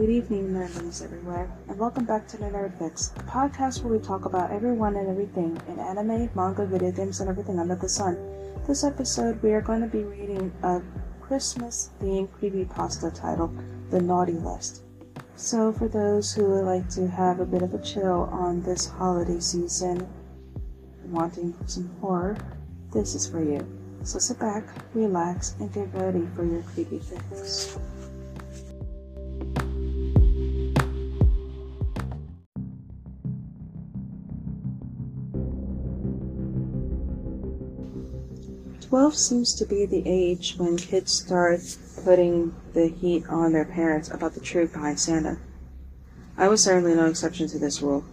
Good evening, nerdlings everywhere, and welcome back to the Nerd Fix, a podcast where we talk about everyone and everything in anime, manga, video games, and everything under the sun. This episode, we are going to be reading a Christmas-themed creepypasta titled The Naughty List. So, for those who would like to have a bit of a chill on this holiday season, wanting some horror, this is for you. So sit back, relax, and get ready for your creepy fix. Twelve seems to be the age when kids start putting the heat on their parents about the truth behind Santa. I was certainly no exception to this rule.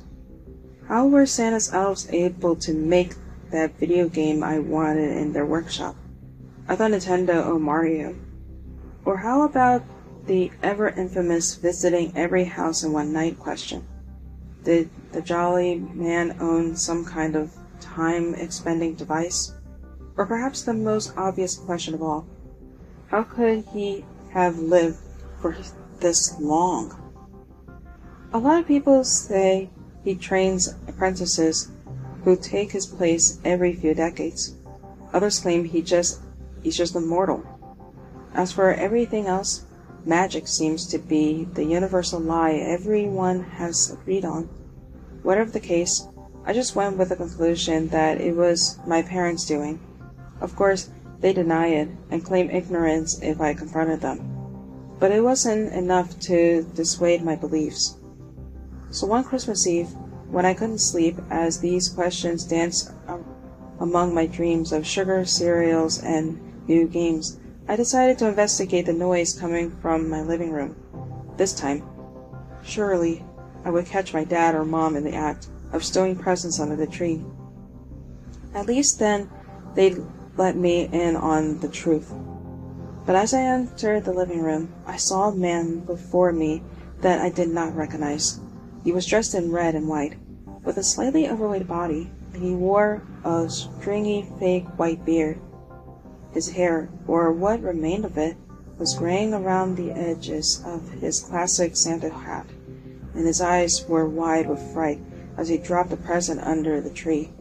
How were Santa's elves able to make that video game I wanted in their workshop? I thought Nintendo or Mario. Or how about the ever infamous visiting every house in one night question? Did the jolly man own some kind of time expending device? Or perhaps the most obvious question of all, how could he have lived for this long? A lot of people say he trains apprentices who take his place every few decades. Others claim he just he's just immortal. As for everything else, magic seems to be the universal lie everyone has agreed on. Whatever the case, I just went with the conclusion that it was my parents' doing. Of course, they deny it and claim ignorance if I confronted them. But it wasn't enough to dissuade my beliefs. So one Christmas Eve, when I couldn't sleep as these questions danced um, among my dreams of sugar cereals and new games, I decided to investigate the noise coming from my living room. This time, surely I would catch my dad or mom in the act of stowing presents under the tree. At least then they'd let me in on the truth. But as I entered the living room, I saw a man before me that I did not recognize. He was dressed in red and white, with a slightly overweight body, and he wore a stringy fake white beard. His hair, or what remained of it, was graying around the edges of his classic Santa hat, and his eyes were wide with fright as he dropped a present under the tree.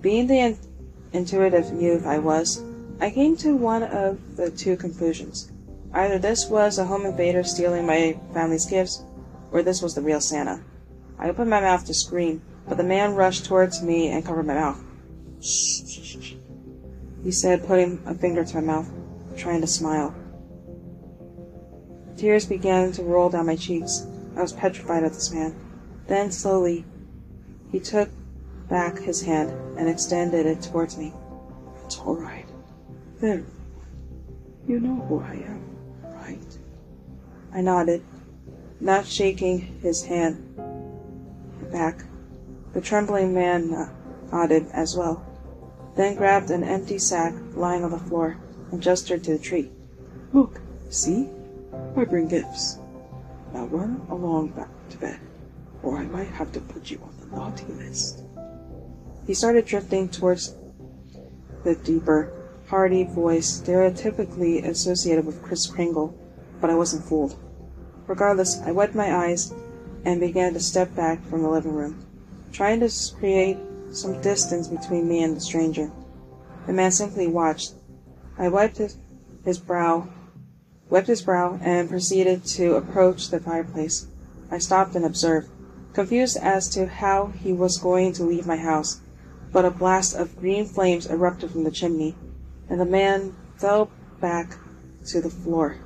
Being the intuitive youth I was, I came to one of the two conclusions. Either this was a home invader stealing my family's gifts, or this was the real Santa. I opened my mouth to scream, but the man rushed towards me and covered my mouth. Shh, he said, putting a finger to my mouth, trying to smile. Tears began to roll down my cheeks. I was petrified of this man. Then, slowly, he took back his hand and extended it towards me. It's all right. There. You know who I am, right? I nodded, not shaking his hand back. The trembling man nodded as well, then grabbed an empty sack lying on the floor and gestured to the tree. Look, see? I bring gifts. Now run along back to bed, or I might have to put you on the naughty list. He started drifting towards the deeper, hearty voice stereotypically associated with Kris Kringle, but I wasn't fooled. Regardless, I wiped my eyes and began to step back from the living room, trying to create some distance between me and the stranger. The man simply watched. I wiped his, his brow, wiped his brow, and proceeded to approach the fireplace. I stopped and observed, confused as to how he was going to leave my house but a blast of green flames erupted from the chimney, and the man fell back to the floor.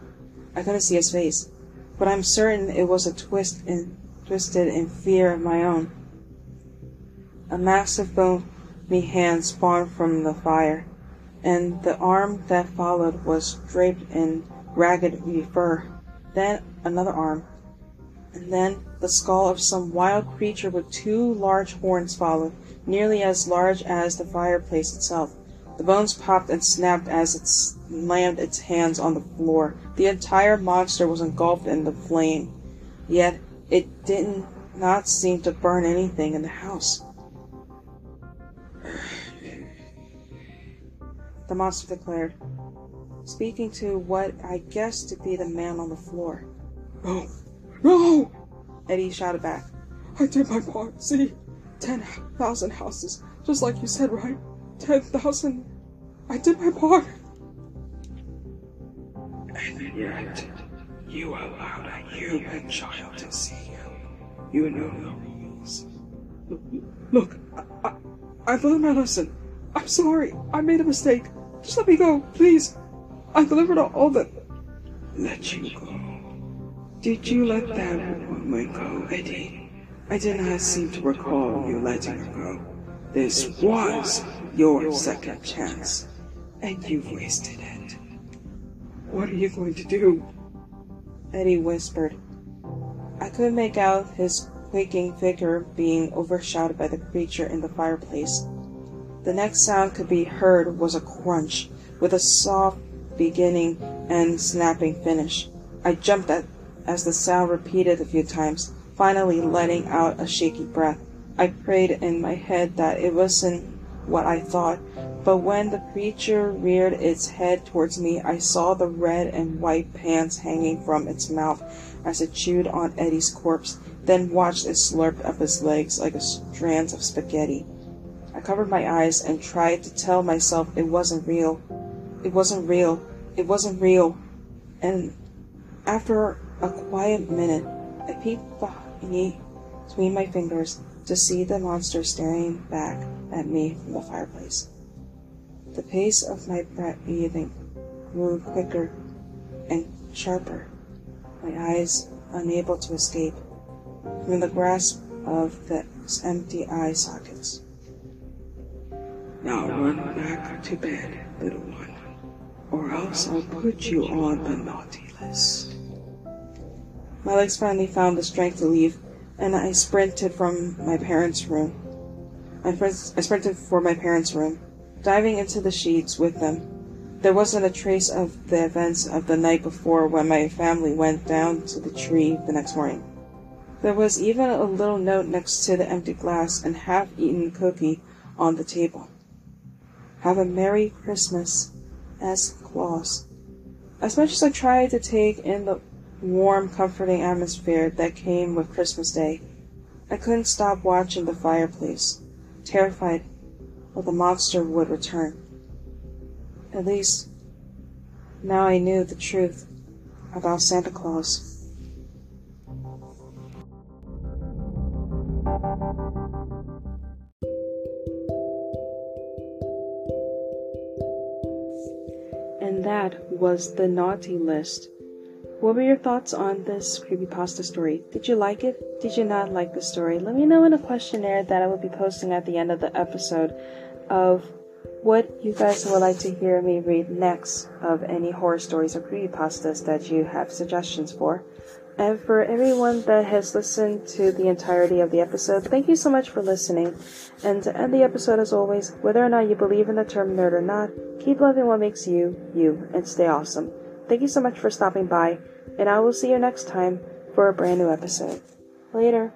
I couldn't see his face, but I'm certain it was a twist in, twisted in fear of my own. A massive bony hand spawned from the fire, and the arm that followed was draped in ragged fur. Then another arm, and then the skull of some wild creature with two large horns followed nearly as large as the fireplace itself. The bones popped and snapped as it slammed its hands on the floor. The entire monster was engulfed in the flame, yet it did not seem to burn anything in the house. The monster declared, speaking to what I guessed to be the man on the floor. No, no! Eddie shouted back. I did my part, see? 10,000 houses, just like you said, right? 10,000. I did my part. And yet, you allowed a human child to see you. You know the rules. Look, I, I, I've learned my lesson. I'm sorry. I made a mistake. Just let me go, please. I delivered all the. Let you go. Did you let that woman go, Eddie? I did not seem to recall you letting her go. This was your second chance, and you've wasted it. What are you going to do? Eddie whispered. I couldn't make out his quaking figure being overshadowed by the creature in the fireplace. The next sound could be heard was a crunch, with a soft beginning and snapping finish. I jumped at, as the sound repeated a few times, finally letting out a shaky breath. I prayed in my head that it wasn't what I thought, but when the creature reared its head towards me, I saw the red and white pants hanging from its mouth as it chewed on Eddie's corpse, then watched it slurp up his legs like a strand of spaghetti. I covered my eyes and tried to tell myself it wasn't real. It wasn't real. It wasn't real. And after a quiet minute, I peeked between my fingers to see the monster staring back at me from the fireplace. The pace of my breathing grew quicker and sharper, my eyes unable to escape from the grasp of the empty eye sockets. Now run back to bed, little one, or else I'll put you on the naughty list. My legs finally found the strength to leave, and I sprinted from my parents' room. I, I sprinted for my parents' room, diving into the sheets with them. There wasn't a trace of the events of the night before when my family went down to the tree the next morning. There was even a little note next to the empty glass and half-eaten cookie on the table. Have a Merry Christmas, S. Claus. As much as I tried to take in the warm, comforting atmosphere that came with Christmas Day, I couldn't stop watching the fireplace, terrified that the monster would return. At least, now I knew the truth about Santa Claus. And that was the naughty list. What were your thoughts on this creepypasta story? Did you like it? Did you not like the story? Let me know in a questionnaire that I will be posting at the end of the episode of what you guys would like to hear me read next of any horror stories or creepypastas that you have suggestions for. And for everyone that has listened to the entirety of the episode, thank you so much for listening. And to end the episode, as always, whether or not you believe in the term nerd or not, keep loving what makes you, you, and stay awesome. Thank you so much for stopping by, and I will see you next time for a brand new episode. Later.